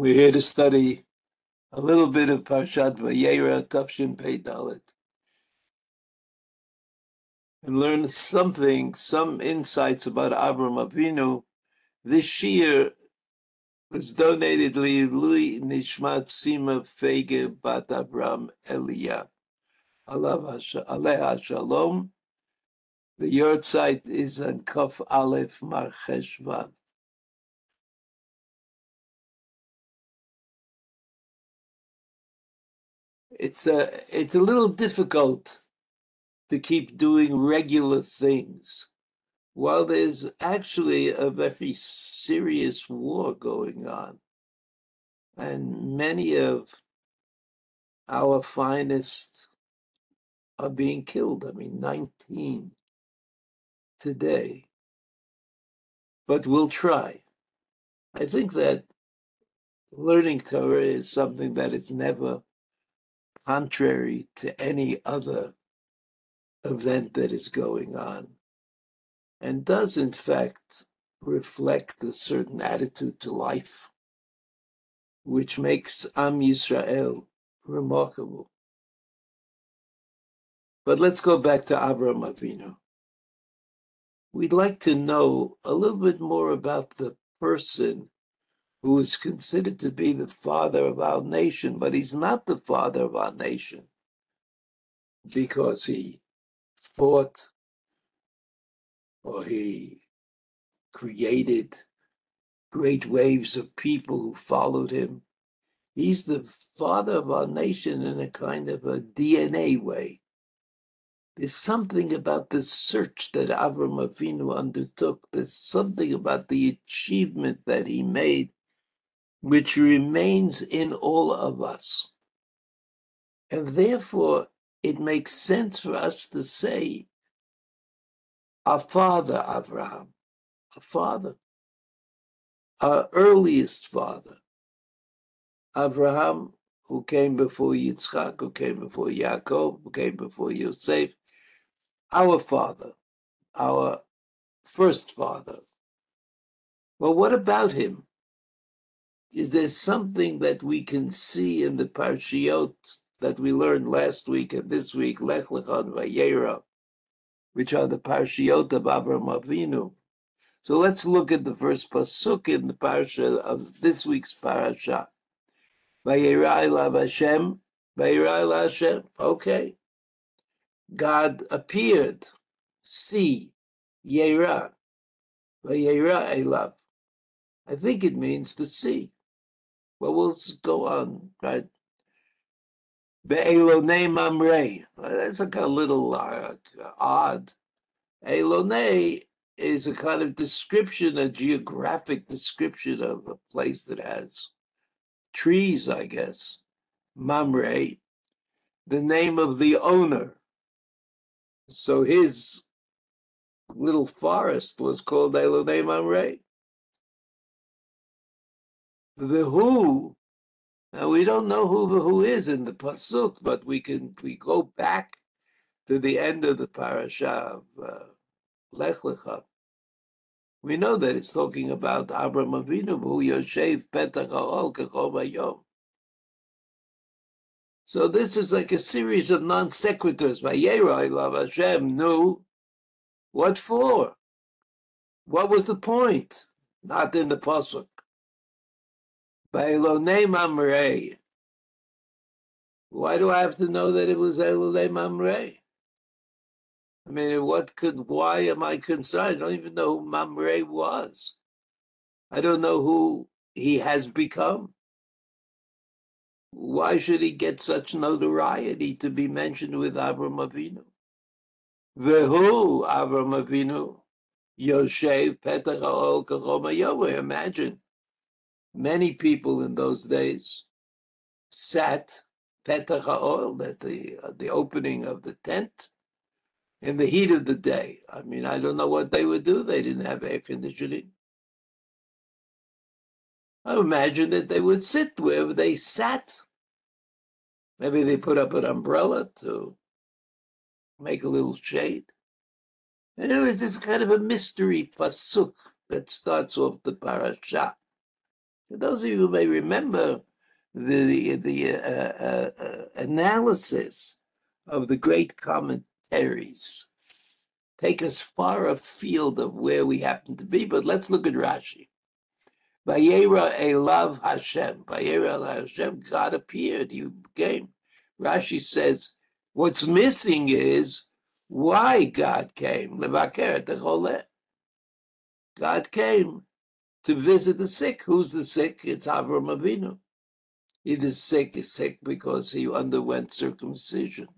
We're here to study a little bit of Parshat Vayera Tafshin Pei Dalit and learn something, some insights about Avram Avinu. This year was donated to Louis Nishmat Sima Faiga Bat Avram Elya. Aleha Shalom. The yahrzeit is on Kaf Aleph Mar it's a it's a little difficult to keep doing regular things while there's actually a very serious war going on. And many of our finest are being killed i mean 19 today. But we'll try. I think that learning torah is something that is never contrary to any other event that is going on, and does in fact reflect a certain attitude to life, which makes Am Yisrael remarkable. But let's go back to Abraham Avinu. We'd like to know a little bit more about the person who is considered to be the father of our nation, but he's not the father of our nation because he fought or he created great waves of people who followed him. He's the father of our nation in a kind of a DNA way. There's something about the search that Avram Avinu undertook. There's something about the achievement that he made which remains in all of us. And therefore, it makes sense for us to say, our father, Abraham, our father, our earliest father, Abraham, who came before Yitzchak, who came before Yaakov, who came before Yosef, our father, our first father. Well, what about him? Is there something that we can see in the parshiot that we learned last week and this week, Lech Lechon Vayera, which are the parshiot of Abraham Avinu. So let's look at the first pasuk in the parsha of this week's parasha. Vayera Elav Hashem, Vayera Hashem. Okay. God appeared. See, Yera, Vayera Elav. I think it means to see. Well, we'll go on, right? Be'elone mamre. That's like a little uh, odd. Elone is a kind of description, a geographic description of a place that has trees, I guess. Mamre, the name of the owner. So his little forest was called Elone Mamre the who. Now we don't know who the who is in the pasuk, but we can we go back to the end of the parasha of uh, Lech Lecha. We know that it's talking about Abraham Avinu, who Yoshev Petach Haol Kechom So this is like a series of non sequiturs. Vayera love Hashem knew what for. What was the point? Not in the pasuk. Elone Mamre. Why do I have to know that it was Elone Mamre? I mean, what could, why am I concerned? I don't even know who Mamre was. I don't know who he has become. Why should he get such notoriety to be mentioned with Avram Avinu? Vehu Avram Avinu, Yoshev Petach Imagine many people in those days sat petach ha'ol at the uh, the opening of the tent in the heat of the day. I mean, I don't know what they would do. They didn't have air conditioning. I imagine that they would sit where they sat. Maybe they put up an umbrella to make a little shade. And there was this kind of a mystery pasuk that starts off the parasha For those of you who may remember the, the uh, uh, uh, analysis of the great commentaries, take us far afield of where we happen to be, but let's look at Rashi. Vayera Elav Hashem. Vayera Elav Hashem. God appeared. He came. Rashi says, what's missing is why God came. God came to visit the sick. Who's the sick? It's Avram Avinu. He is sick, sick because he underwent circumcision.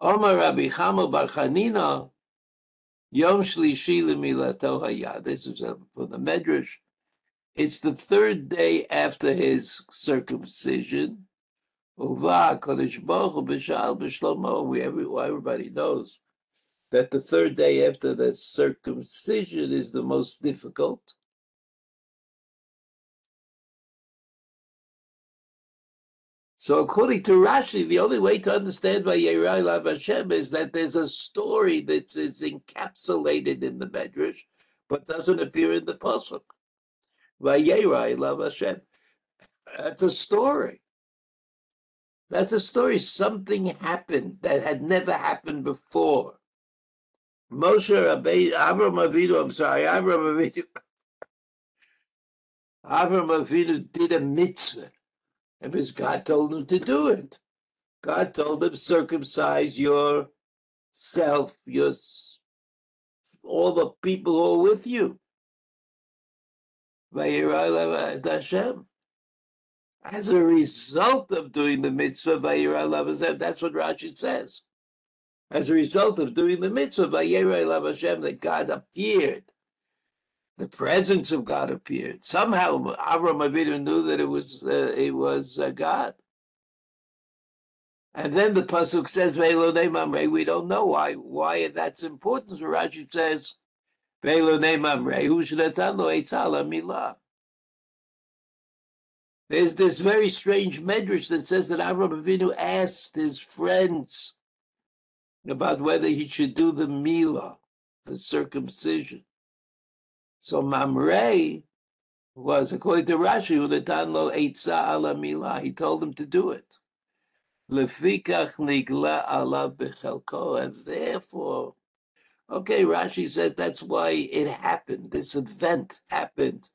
Omar Rabbi Chama Bar Chanina, Yom Shlishi Lemilato Haya. This is uh, from the Medrash. It's the third day after his circumcision. Uva Kodesh Baruch B'Shal B'Shlomo. We everybody knows that the third day after the circumcision is the most difficult. So according to Rashi, the only way to understand by Yerai Lav Hashem is that there's a story that is encapsulated in the Medrash, but doesn't appear in the Pasuk. Vayerai Lav Hashem. That's a story. That's a story. Something happened that had never happened before. Moshe Rabbeinu, Avram Avinu, I'm sorry, Avram Avinu, Avram Avinu did a mitzvah because God told him to do it. God told him, circumcise yourself, your, all the people who are with you. As a result of doing the mitzvah, that's what Rashi says. As a result of doing the mitzvah, that God appeared the presence of God appeared. Somehow Avram Avinu knew that it was uh, it was uh, God. And then the pasuk says. We don't know why why that's important. So Rashi says, There's this very strange medrash that says that Avram Avinu asked his friends about whether he should do the milah, the circumcision. So Mamre was, according to Rashi, Udatan lo eitza ala milah. He told them to do it. Lefikach nigla ala bechelko, and therefore, okay, Rashi says that's why it happened. This event happened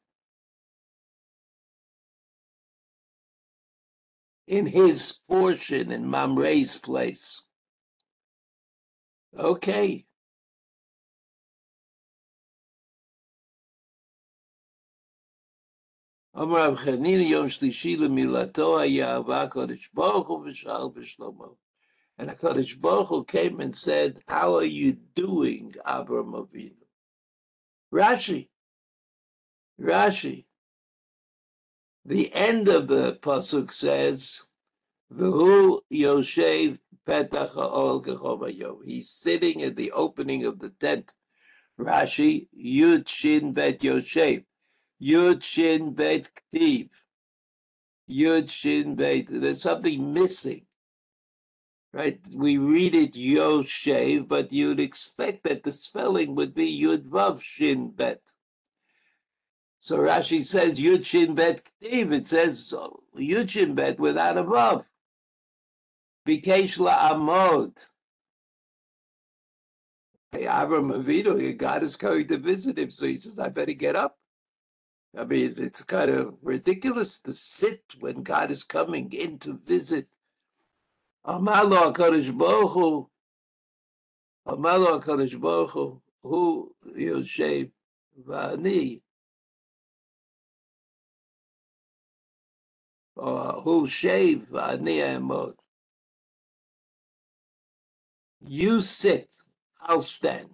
in his portion in Mamre's place. Okay, אמר רב חנין יום שלישי למילתו היה אהבה הקודש ברוך הוא ושאל בשלמה. And HaKadosh Baruch Hu came and said, How are you doing, Abram Avinu? Rashi, Rashi. The end of the Pasuk says, V'hu Yoshev Petach Ha'ol Kechom He's sitting at the opening of the tent. Rashi, Yud Shin Bet Yoshev. Yud Shin Bet Ktiv. Yud Shin Bet. There's something missing. Right? We read it Yoshev, but you'd expect that the spelling would be Yud Vav Shin Bet. So Rashi says Yud Shin Bet Ktiv. It says Yud Shin Bet without a Vav. Bikesh La Amod. Hey, Avram Avinu, God is coming to visit him, so he says, I better get up. I mean, it's kind of ridiculous to sit when God is coming in to visit. Amalo HaKadosh Baruch Hu, Amalo HaKadosh Baruch Hu, Hu Vani, uh, Hu Shev Vani Amod. You sit, I'll stand.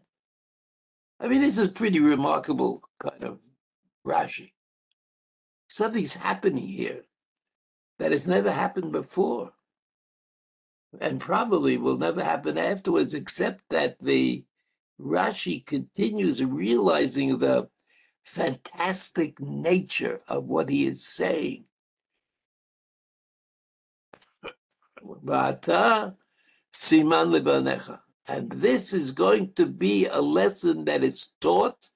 I mean, this is pretty remarkable kind of Rashi. Something's happening here that has never happened before and probably will never happen afterwards, except that the Rashi continues realizing the fantastic nature of what he is saying. Uh, And this is going to be a lesson that is taught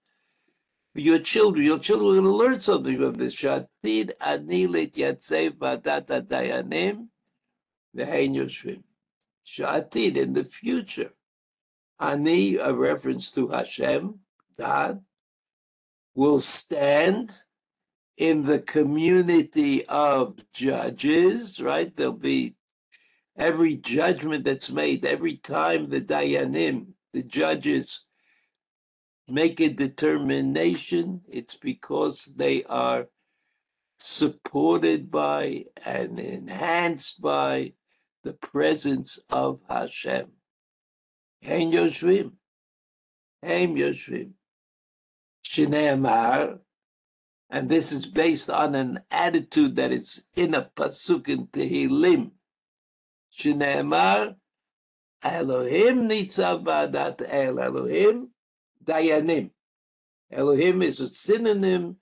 your children, your children are going to learn something from this. Shatid ani letyatzei vadat dayanim v'hein yoshvim. Shatid, in the future. Ani, a reference to Hashem, God, will stand in the community of judges, right? There'll be every judgment that's made, every time the Dayanim, the judges, make a determination, it's because they are supported by and enhanced by the presence of Hashem. Hein Yoshvim. Hein Yoshvim. Shneemar, and this is based on an attitude that is in a pasuk in Tehillim. Shneemar, Elohim nitzav ba'adat el. Elohim, dayanim. Elohim is a synonym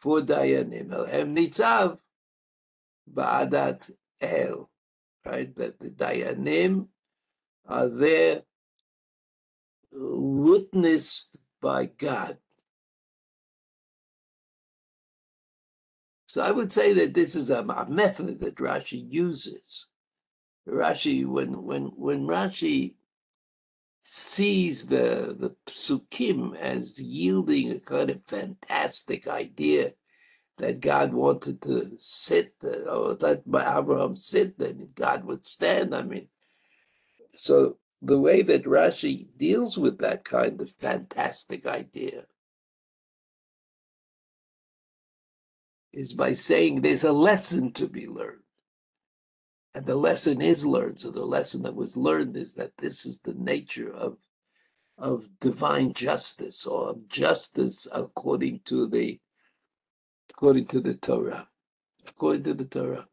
for dayanim. Elohim nitzav ba'adat el. Right, that the dayanim are there witnessed by God. So I would say that this is a, a method that Rashi uses. Rashi, when when when Rashi sees the the psukim as yielding a kind of fantastic idea that God wanted to sit, or that Abraham sit, and God would stand. I mean, so the way that Rashi deals with that kind of fantastic idea is by saying there's a lesson to be learned. And the lesson is learned. So the lesson that was learned is that this is the nature of, of divine justice or of justice according to the according to the Torah. According to the Torah.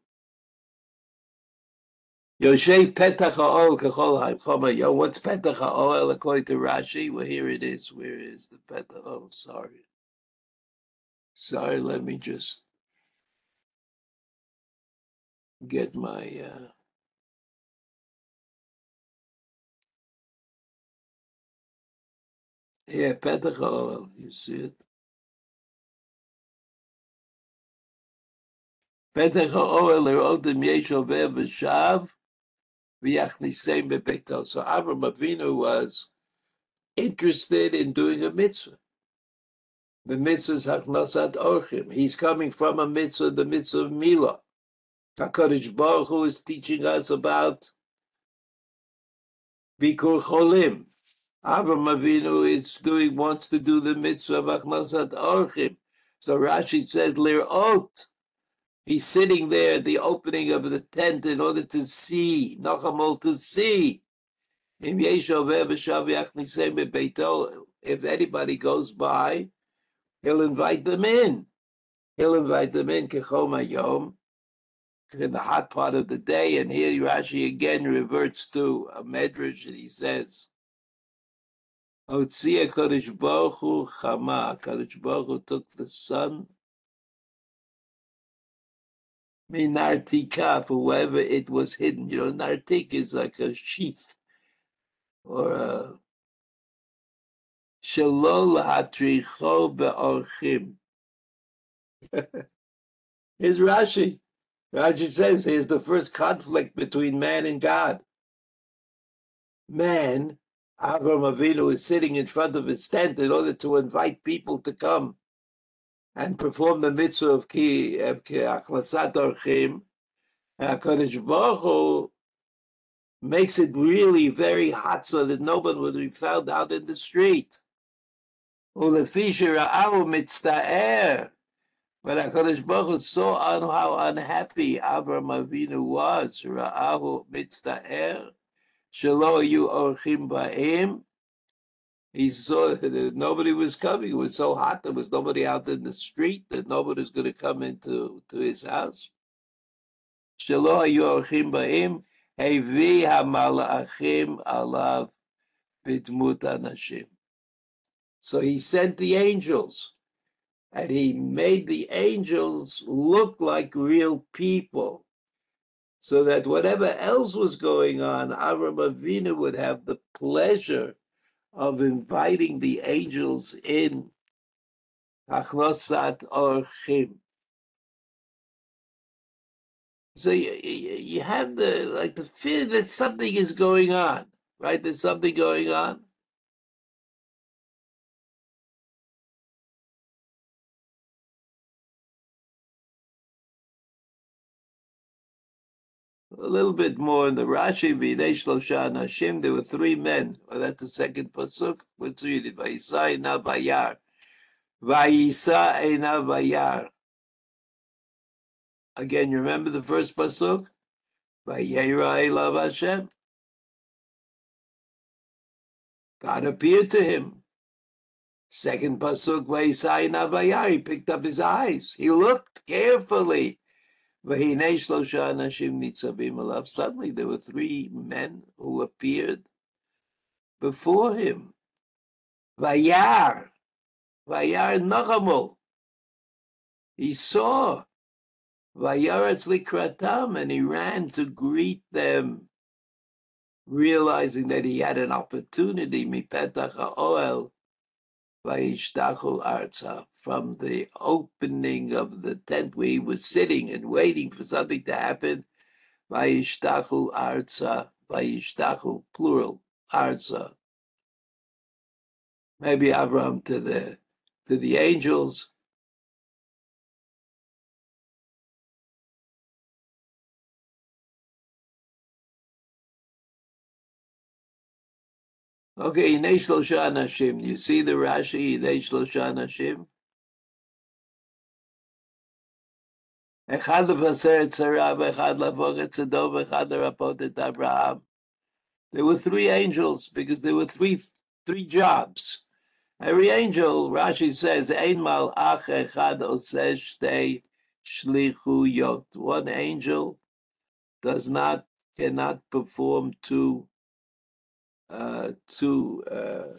Yoshev Petach Ha'ol Kachol Ha'im Yo, what's Petach Ha'ol according to Rashi? Well, here it is. Where is the Petach? Oh, sorry. Sorry, let me just get my uh, Petach Ha'ol. You see it? Petach Ha'ol Erodim Yeshov B'Shav V'Yachnisem B'Beito. So Avram Avinu was interested in doing a mitzvah. The mitzvah is Hachnasat Orchim. He's coming from a mitzvah, the mitzvah of Milah. HaKadosh Baruch Hu is teaching us about Bikur Cholim. Avram Avinu is doing, wants to do the mitzvah of Achnasat Orchim. So Rashi says, Lir'ot. He's sitting there at the opening of the tent in order to see, Nachamol to see. If anybody goes by, he'll invite them in. He'll invite them in, Kechom Yom in the hot part of the day. And here Rashi again reverts to a medrash and he says, Otzia Kodesh Baruch Chama. Kodesh Baruch took the sun Minartika, for wherever it was hidden. You know, Nartik is like a sheath or a Shalol Hatricho Be'orchim. Here's Rashi. Rashi says here's the first conflict between man and God. Man, Avram Avinu, is sitting in front of his tent in order to invite people to come and perform the mitzvah of ki achnasat orchim. HaKadosh uh, Baruch Hu makes it really very hot so that nobody would be found out in the street. Ulefisha ra'ahu mitzta'er. But HaKadosh Baruch Hu saw how unhappy Avram Avinu was. Ra'ahu mitzta'er. Shelo yu orchim ba'im. He saw that nobody was coming. It was so hot. There was nobody out in the street that nobody was going to come into to his house. Shelo yu orchim ba'im. Hevi hamalachim alav b'dmut anashim. So he sent the angels and he made the angels look like real people so that whatever else was going on, Avram Avinu would have the pleasure of inviting the angels in Achnosat orchim. So you, you, have the like the fear that something is going on, right? There's something going on. A little bit more in the Rashi, B'nei Shlosha Nashim, there were three men. Well, that's the second pasuk. Let's read it. Vayisa einav vayar. Vayisa einav vayar. Again, you remember the first pasuk? Vayera elav Hashem. God appeared to him. Second pasuk, Vayisa einav vayar. He picked up his eyes. He looked carefully. Suddenly there were three men who appeared before him. Vayar, Vayar Nachamo. He saw Vayaretz Likratam and he ran to greet them, realizing that he had an opportunity, Mipetach Arza, from the opening of the tent where he was sitting and waiting for something to happen. Vayishtachu Arza, Vayishtachu, plural, Arza. Maybe Abraham to the to the angels. Okay, Hinei Shlosha Anashim. You see the Rashi, Hinei Shlosha Anashim? Echad lepaser Sarab, Echad Lapoget Sedov, Echad Rapotet Abraham. There were three angels because there were three three jobs. Every angel, Rashi says, Ein Malach Echad Oseh Shtei Shlichu Yot. One angel does not cannot perform two uh, two uh,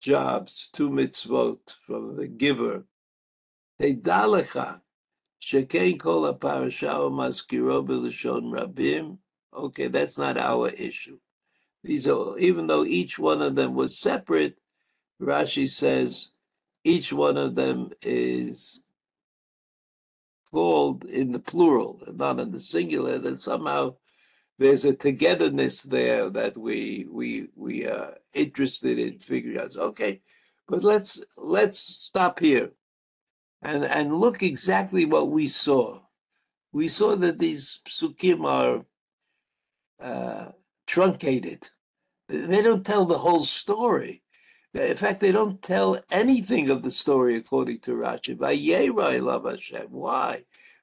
jobs, two mitzvot from the giver. Shekein kol parasha maskiro b'lashon rabim. Okay, that's not our issue. These are, even though each one of them was separate, Rashi says each one of them is called in the plural, not in the singular, that somehow there's a togetherness there that we we we are interested in figuring out. Okay, but let's let's stop here and and look exactly what we saw. We saw that these psukim are uh, truncated. They don't tell the whole story. In fact, they don't tell anything of the story according to Rashi. Why?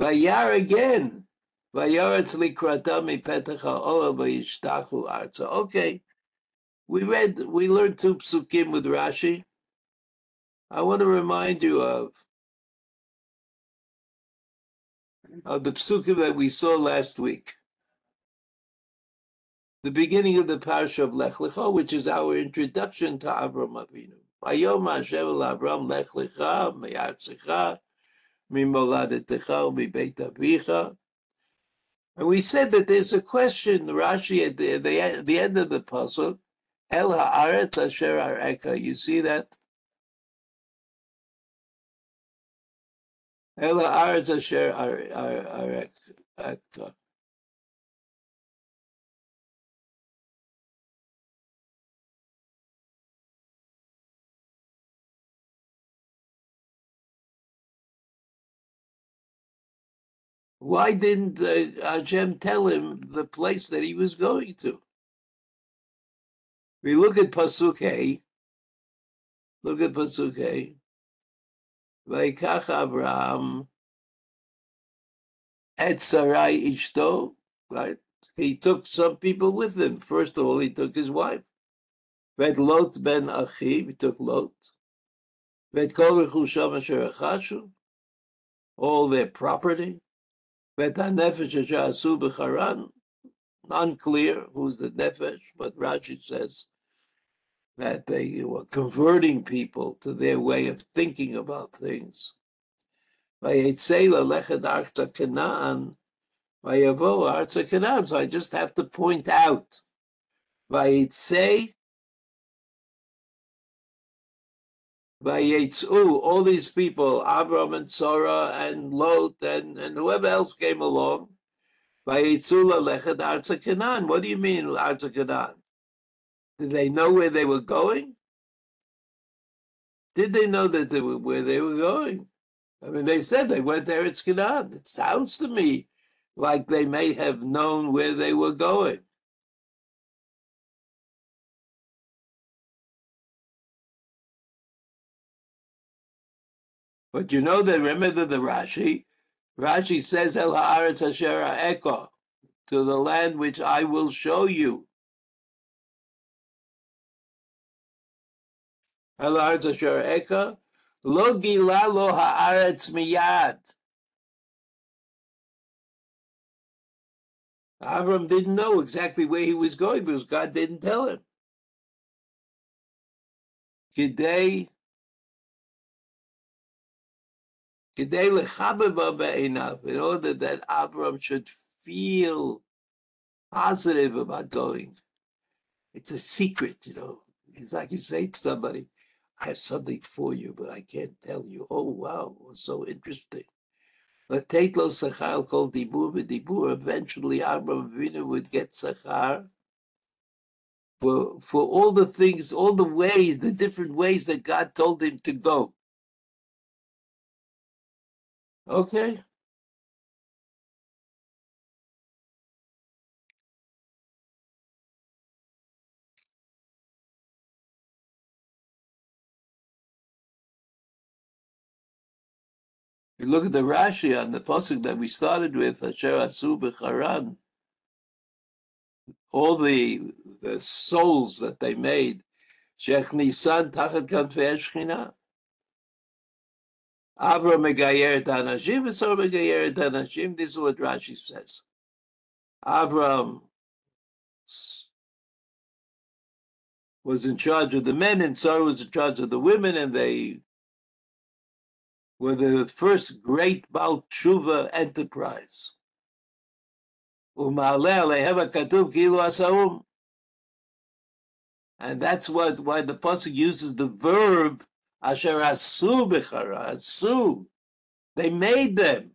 Vayar again. Vayaretz likratami mipetach ha'olam vayishtachu arza. Okay, we read, we learned two psukim with Rashi. I want to remind you of of the psukim that we saw last week. The beginning of the parsha of Lech Lecha, which is our introduction to Avram Avinu. Vayom Hashem Avram Lech Lecha, meyatzecha. And we said that there's a question, Rashi, at the, the, the end of the puzzle, El haaretz asher areka. You see that? El haaretz asher areka. Why didn't uh, Hashem tell him the place that he was going to? We look at pasuke. Look at pasuke. A. Vaikach Avraham et Sarai Ishto, right? He took some people with him. First of all, he took his wife. Vet Lot ben Achim. he took Lot. Vet Kol Rechusham Asher All their property. Unclear who's the nefesh, but Rashi says that they were converting people to their way of thinking about things. So I just have to point out. Vayetz'u, all these people, Abram and Sarah and Lot and, and whoever else came along, Vayetz'u lalechet Arza Canaan. What do you mean, Arza Canaan? Did they know where they were going? Did they know that they were where they were going? I mean, they said they went there. at Canaan. It sounds to me like they may have known where they were going. But you know that remember the Rashi? Rashi says El Haaretz Asher Eko, to the land which I will show you. El Haaretz Asher Eko, Lo Gila Lo Haaretz Miyad. Avram didn't know exactly where he was going because God didn't tell him. Today, in order that Avram should feel positive about going. It's a secret, you know. It's like you say to somebody, I have something for you, but I can't tell you. Oh, wow, so interesting. Latetlo Sachar called Dibur Dibur. Eventually, Avram Avinu would get Sachar for, for all the things, all the ways, the different ways that God told him to go. Okay. You look at the Rashi on the pasuk that we started with, Asher Asu B'Charan. All the the souls that they made, Shech Nisan Tachat Kanfei Shechina. Avram Megayer Anashim, and so Megayer Anashim. This is what Rashi says. Avram was in charge of the men, and Sarah was in charge of the women, and they were the first great Baal Tshuva enterprise. And that's what why the pasuk uses the verb asher asu bechara asu. They made them.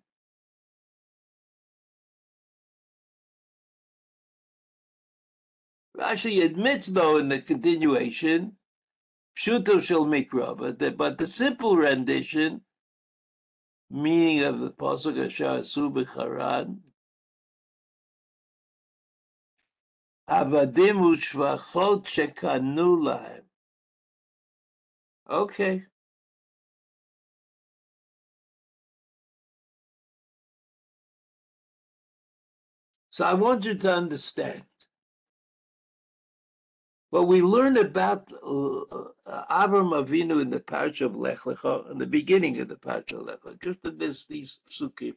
Rashi admits, though, in the continuation, pshuto shel mikra, but the, but the simple rendition meaning of the pasuk Asher Asu B'Charan. Avadim u'shvachot shekanu lahem. Okay. So I want you to understand what we learn about uh, uh, Avram Avinu in the Parsha of Lech Lecha, in the beginning of the Parsha of Lech Lecha, just in this, these psukim,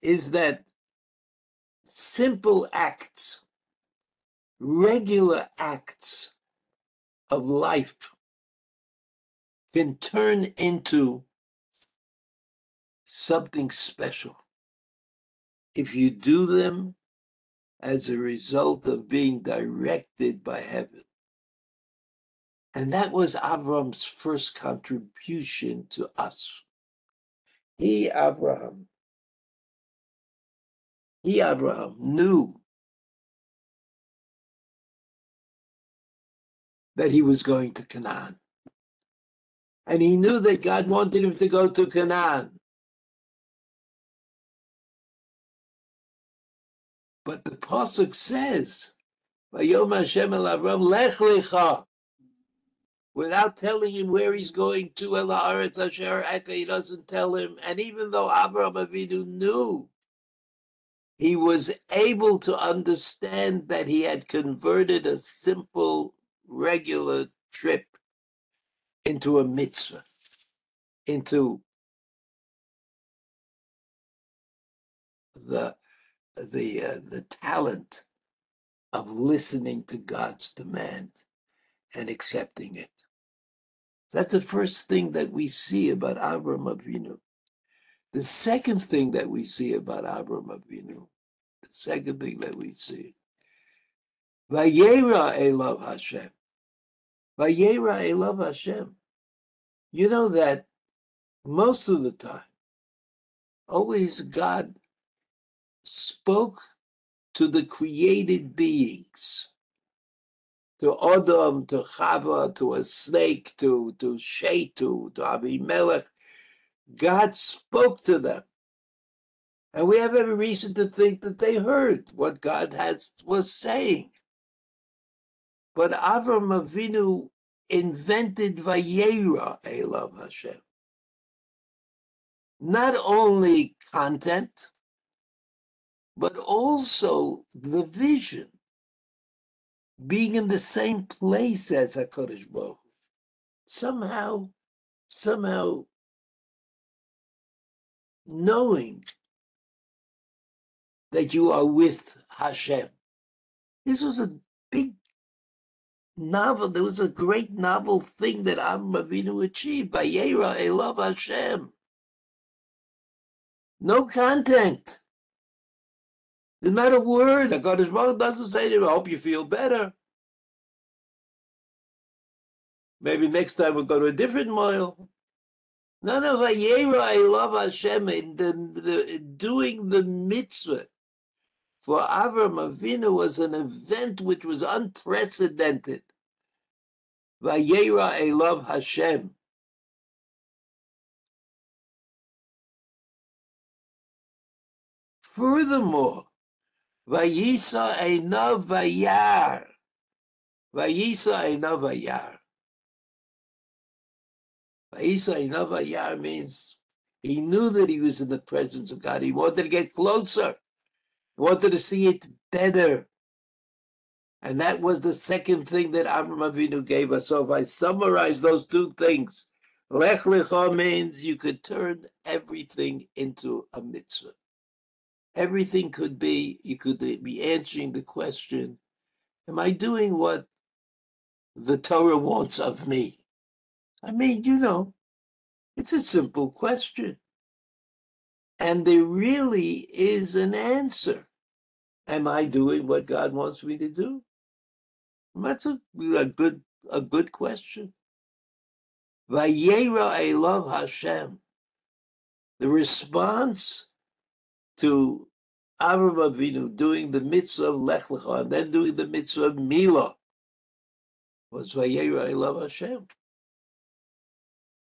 is that simple acts, regular acts of life can turn into something special if you do them as a result of being directed by heaven. And that was Avram's first contribution to us. He, Abraham, he, Abraham, knew that he was going to Canaan. And he knew that God wanted him to go to Canaan. But the pasuk says, "Vayom Hashem el Avram lech lecha," without telling him where he's going to. El haaretz asher eka, he doesn't tell him. And even though Abraham Avinu knew, he was able to understand that he had converted a simple, regular trip into a mitzvah, into the the uh, the talent of listening to God's demand and accepting it. That's the first thing that we see about Avram Avinu. The second thing that we see about Avram Avinu, the second thing that we see, Vayera Elav Hashem. Vayera Elav Hashem. You know that most of the time, always God spoke to the created beings, to Adam, to Chava, to a snake, to, to Shetu, to Abimelech. God spoke to them. And we have every reason to think that they heard what God has, was saying. But Avram Avinu invented Vayera Elav Hashem. Not only content, but also the vision, being in the same place as HaKadosh Baruch somehow, somehow knowing that you are with Hashem. This was a big novel. There was a great novel thing that Avram Avinu achieved. Vayera Elav Hashem. No content. There's not a word. is wrong doesn't say to him, I hope you feel better. Maybe next time we'll go to a different mile. None of Vayera, I love Hashem in the, the, doing the mitzvah for Avram Avinu was an event which was unprecedented. Vayera, love Hashem. Furthermore, Vayisa Einav Vayar. Vayisa Einav Vayar. Vayisa Einav Vayar means he knew that he was in the presence of God. He wanted to get closer. Wanted to see it better. And that was the second thing that Avram Avinu gave us. So if I summarize those two things, Lech Lecha means you could turn everything into a mitzvah everything could be, you could be answering the question, am I doing what the Torah wants of me? I mean, you know, it's a simple question. And there really is an answer. Am I doing what God wants me to do? That's a, a good a good question. Vayera Elav Hashem. The response to Avram Avinu doing the mitzvah of Lech Lecha and then doing the mitzvah of Mila was Vayera Elav Hashem.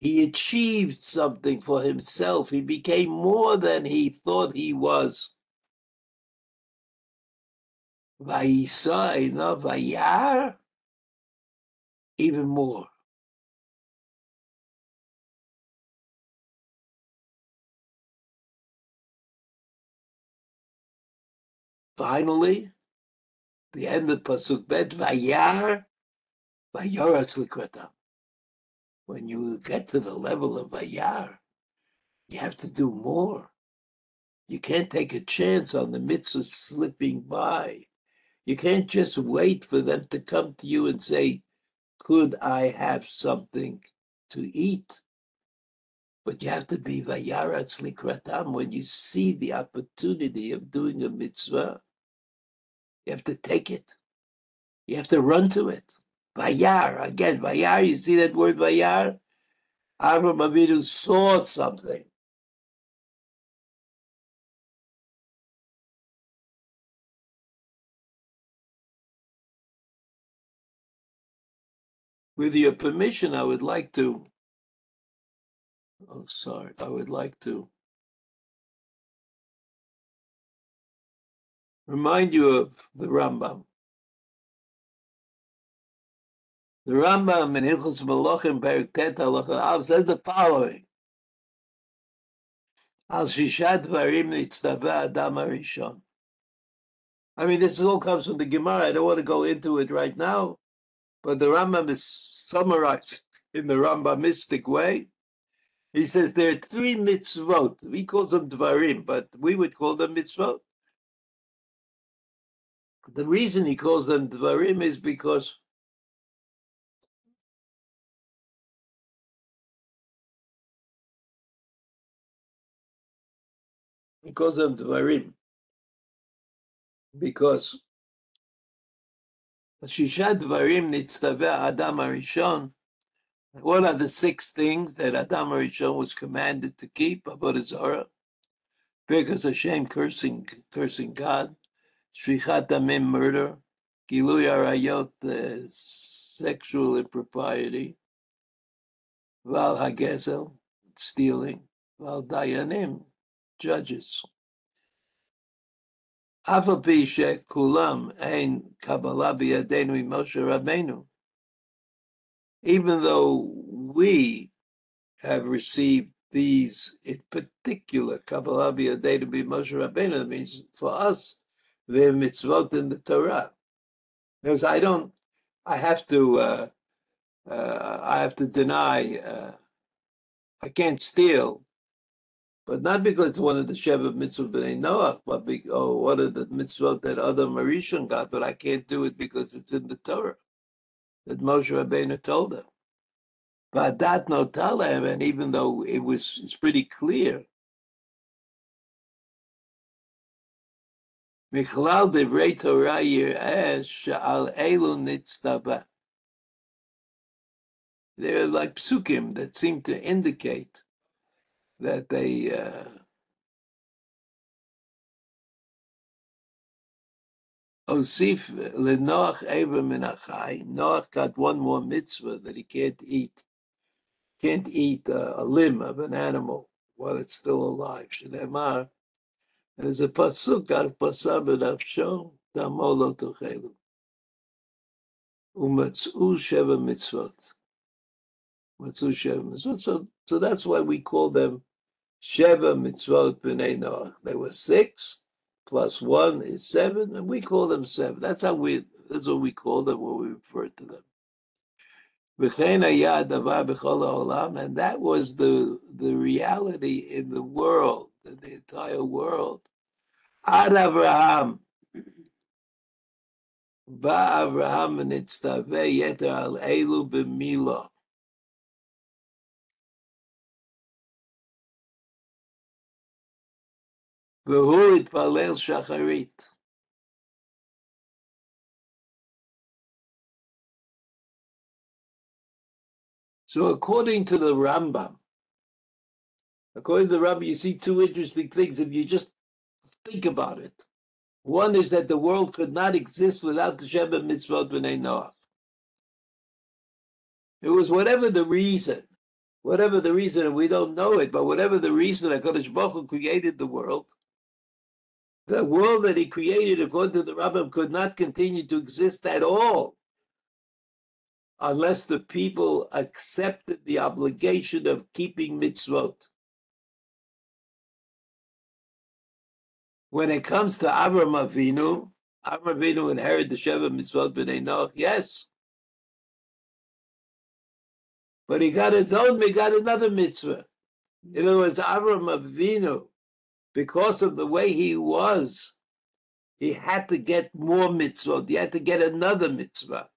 He achieved something for himself. He became more than he thought he was. Vayisa Vayar, even more. Finally, the end of Pasuk Bet, Vayar, Vayaratz Likratam. When you get to the level of Vayar, you have to do more. You can't take a chance on the mitzvah slipping by. You can't just wait for them to come to you and say, Could I have something to eat? But you have to be vayaratz likratam when you see the opportunity of doing a mitzvah. You have to take it. You have to run to it. Vayar, again, Vayar, you see that word Vayar? Avram Avinu saw something. With your permission, I would like to. Oh, sorry. I would like to remind you of the Rambam. The Rambam in Hilchos Melachim Perik Tet Halacha says the following: Al Shishat Varim Adam. I mean, this all comes from the Gemara. I don't want to go into it right now, but the Rambam is summarized in the Rambamistic way. He says there are three mitzvot. We call them dvarim, but we would call them mitzvot. The reason he calls them dvarim is because he calls them dvarim because What are the six things that Adam Arishon was commanded to keep? Avodah Zarah? Because Hashem cursing, cursing God, Shefichat Damim murder, Gilui Arayot uh, sexual impropriety, Val Hagezel stealing, Val Dayanim judges. אף על פי שכולם אין קבלה בידינו ממשה רבנו. Even though we have received these in particular Kabbalah b'yadei to be Moshe Rabbeinu, that means for us, they're mitzvot in the Torah. Because I don't, I have to, uh, uh, I have to deny, uh, I can't steal, but not because it's one of the Sheva mitzvot b'nei Noach, but because, oh, one of the mitzvot that other Marishon got, but I can't do it because it's in the Torah that Moshe Rabbeinu told them. But that no talem, and even though it was it's pretty clear, Michlal de Torah yir'eh she'al elu nitztaba. They're like psukim that seem to indicate that they uh, Osif leNoach Eva Minachai. Noach got one more mitzvah that he can't eat. Can't eat a, a limb of an animal while it's still alive. And there's a pasuk al pasab. So, so that's why we call them Sheva mitzvot b'nei Noach. There were six, plus one is seven, and we call them seven. That's how we, that's what we call them when we refer to them. And that was the, the reality in the world, in the entire world. Ad Abraham. Ba Abraham nitztaveh yeter al elu b'milo. והוא התפלל שחרית. So according to the Rambam, according to the Rambam, you see two interesting things if you just think about it. One is that the world could not exist without the Sheva mitzvot b'nei Noach. It was whatever the reason, whatever the reason, and we don't know it, but whatever the reason, HaKadosh Baruch Hu created the world, the world that he created, according to the Rambam, could not continue to exist at all unless the people accepted the obligation of keeping mitzvot. When it comes to Avram Avinu, Avram Avinu inherited the Sheva mitzvot b'nei Noach, yes. But he got his own, he got another mitzvah. In other words, Avram Avinu because of the way he was, he had to get more mitzvot. He had to get another mitzvah.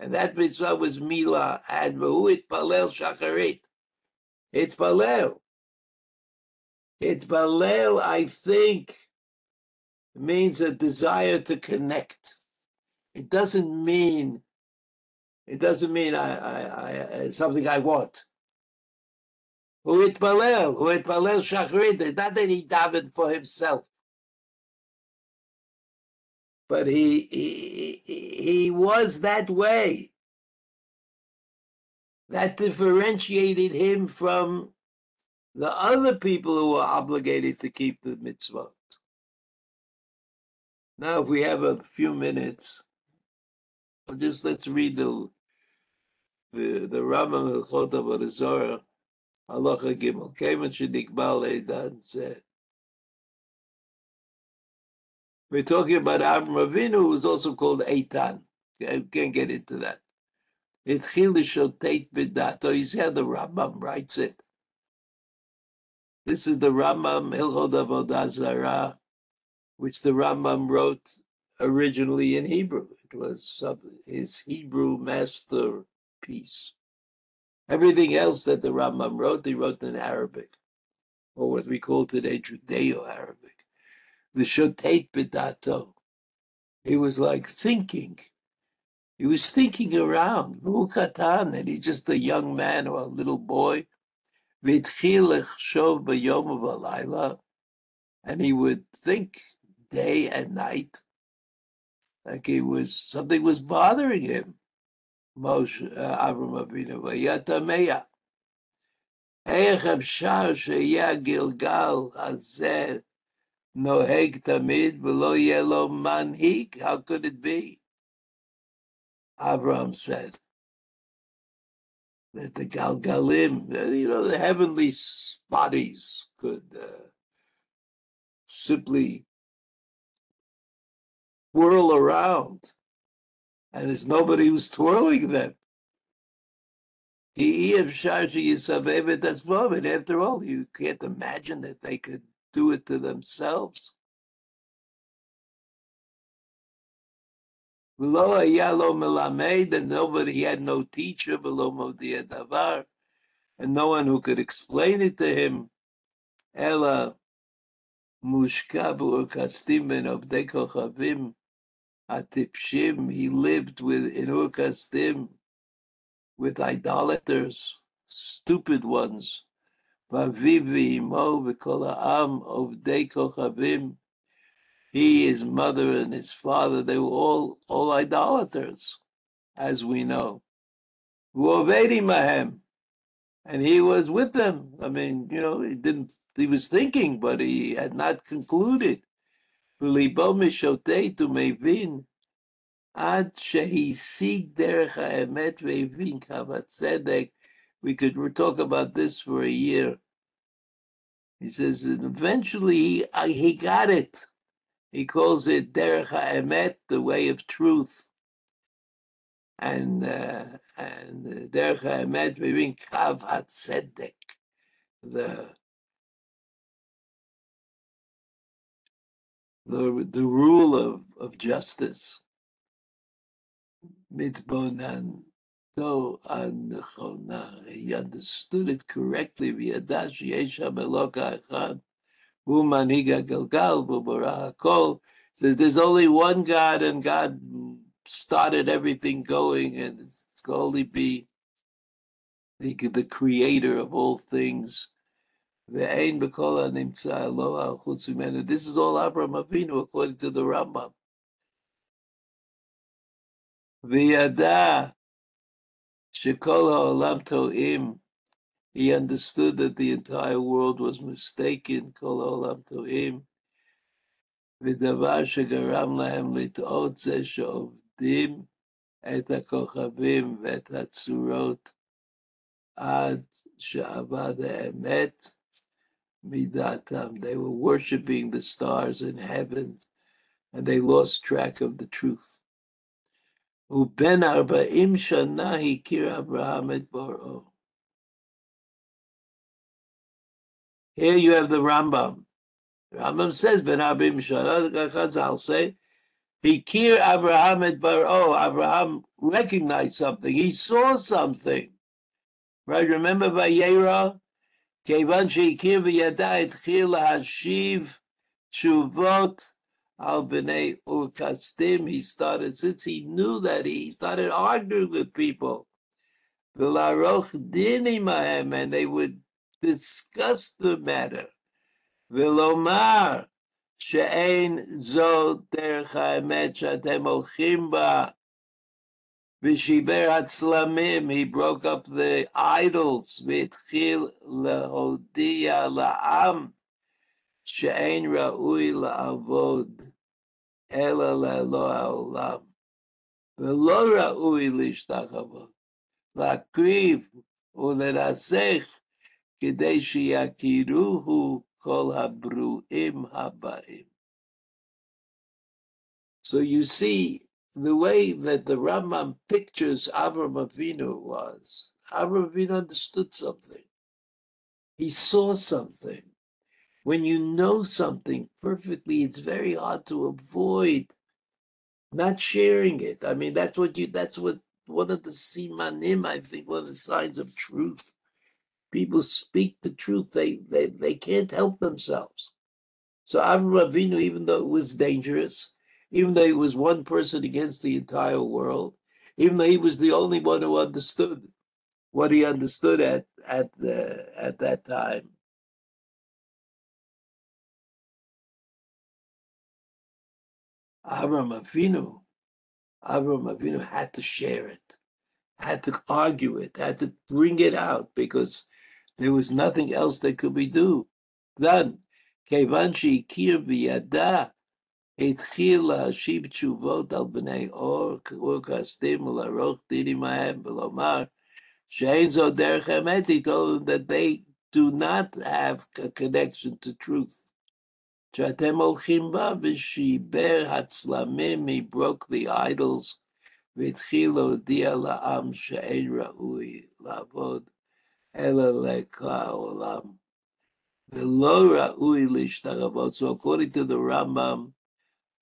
And that mitzvah was Mila and Vahu Itpalel Shacharit. Itpalel. Itpalel, I think, means a desire to connect. It doesn't mean it doesn't mean I, I, I uh, something I want who Itpalel, who Itpalel Shachrit. It's not that he davened for himself. But he, he, he was that way. That differentiated him from the other people who were obligated to keep the mitzvot. Now, if we have a few minutes, just let's read the the, the Rambam Hilchot Avodah הלכה ג', כיוון שנקבע לעידן זה. We're talking about Avram Avinu, who's also called Eitan. I can't get into that. התחיל לשוטט בדעתו. You see how the Rambam writes it. This is the Rambam Hilchot Avodah Zarah, which the Rambam wrote originally in Hebrew. It was some, his Hebrew masterpiece. Everything else that the Rambam wrote, he wrote in Arabic, or what we call today Judeo-Arabic. The Shotet Bedato. He was like thinking. He was thinking around. Katan, and he's just a young man or a little boy. And he would think day and night like he was something was bothering him. Moshe uh, Avram Avinu ויתמיה. איך אפשר שיהיה הגלגל הזה נוהג תמיד ולא יהיה לו מנהיג? How could it be? Abraham said that the Galgalim, you know, the heavenly bodies could uh, simply whirl around, and there's nobody who's twirling moment. After all, you can't imagine that they could do it to themselves. Below Ayalo Melamed, and nobody had no teacher below Modia Davar, and no one who could explain it to him. Ella Mushkabu Kastim ben Obdei Kochavim Atipshim, he lived with in Urkastim with idolaters, stupid ones. He, his mother, and his father, they were all, all idolaters, as we know. And he was with them. I mean, you know, he didn't, he was thinking, but he had not concluded. וליבו משוטט ומבין עד שהשיג דרך האמת והבין קו הצדק. We could talk about this for a year. He says, and eventually he, he got it. He calls it derech ha'emet, the way of truth. And uh, and derech ha'emet, we mean kav hatzedek, the the, the rule of, of justice. Mitbonan anechona. He understood it correctly. V'yadash yesham eloka echad. Hu manhiga galgal v'bara hakol. Says there's only one God, and God started everything going, and it's only be the, the creator of all things. This is all Abraham Avinu according to the Rambam. V'yada shekol ha'olam to'im. He understood that the entire world was mistaken. Kol ha'olam to'im. ודבר שגרם להם לטעות זה שעובדים את הכוכבים ואת הצורות עד שעבד האמת midatam. Um, they were worshiping the stars in heaven, and they lost track of the truth. Uben arba'im shana hikir Abraham et boro. Here you have the Rambam. Rambam says, Ben arba'im shana, Chazal say, hikir Abraham et. Abraham recognized something. He saw something. Right? Remember by Yerah? כיוון שהכיר בידע התחיל להשיב תשובות על בני Urkastim, he started, since he knew that, he started arguing with people. ולערוך דין עמהם, and they would discuss the matter. ולומר שאין זו דרך האמת שאתם הולכים בה, Vishiber Hatzlamim, he broke up the idols. Vitchil lehodia la'am, she'ein ra'ui la'avod, ela le'lo ha'olam. ולא ראוי להשתחוות, להקריב ולנצח כדי שיכירוהו כל הברואים הבאים. So you see, the way that the Rambam pictures Avram Avinu was, Avram Avinu understood something. He saw something. When you know something perfectly, it's very hard to avoid not sharing it. I mean, that's what you, that's what one of the simanim, I think, one of the signs of truth. People speak the truth. They, they, they can't help themselves. So Avram Avinu, even though it was dangerous, even though he was one person against the entire world, even though he was the only one who understood what he understood at at the at that time. Avram Avinu, Avram Avinu had to share it, had to argue it, had to bring it out because there was nothing else that could be do, done. Kevanshi kir biyada התחיל להשיב תשובות על בני אור וכסדים ולערוך דינים מהם ולומר שאין זו דרך אמת, he told them that they do not have a connection to truth. שאתם הולכים בה ושיבר הצלמים, he broke the idols והתחיל להודיע לעם שאין ראוי לעבוד אלא לקרא העולם. ולא ראוי להשתרבות. So according to the Rambam,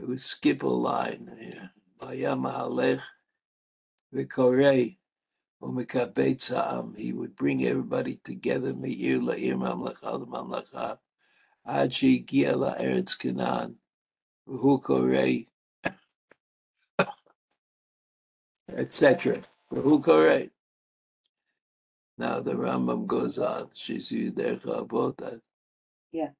It would skip a line here. He would bring everybody together, etc. Now the Rambam goes on. Yeah, I'm listening to the show.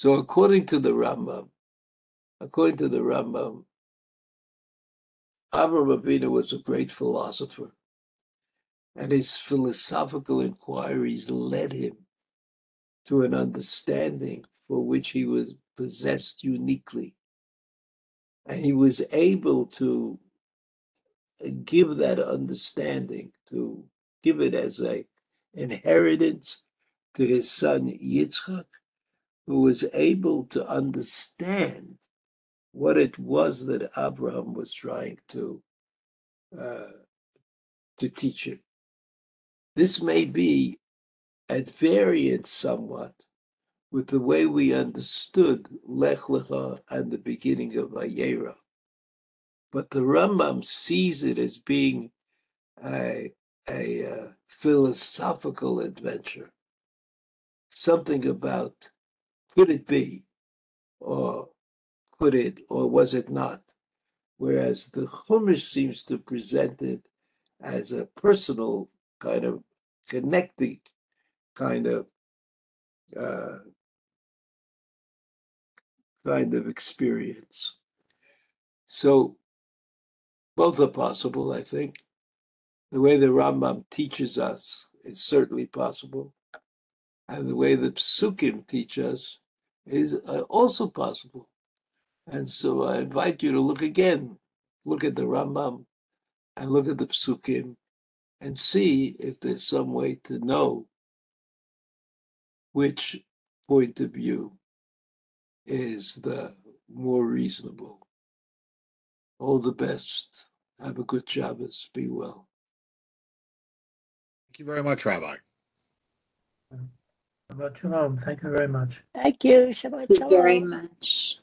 So according to the Rambam, according to the Rambam, Abraham Avinu was a great philosopher, and his philosophical inquiries led him to an understanding for which he was possessed uniquely. And he was able to give that understanding, to give it as a inheritance to his son Yitzchak, who was able to understand what it was that Abraham was trying to uh, to teach him. This may be at variance somewhat with the way we understood Lech Lecha and the beginning of Vayera. But the Rambam sees it as being a, a uh, philosophical adventure. Something about could it be, or could it, or was it not? Whereas the Chumash seems to present it as a personal kind of connecting kind of uh, kind of experience. So both are possible, I think. The way the Rambam teaches us is certainly possible. And the way the Psukim teach us is uh, also possible. And so I invite you to look again, look at the Rambam and look at the Psukim and see if there's some way to know which point of view is the more reasonable. All the best. Have a good Shabbos. Be well. Thank you very much, Rabbi. Shabbat shalom. Thank you very much. Thank you. Shabbat Thank you very much.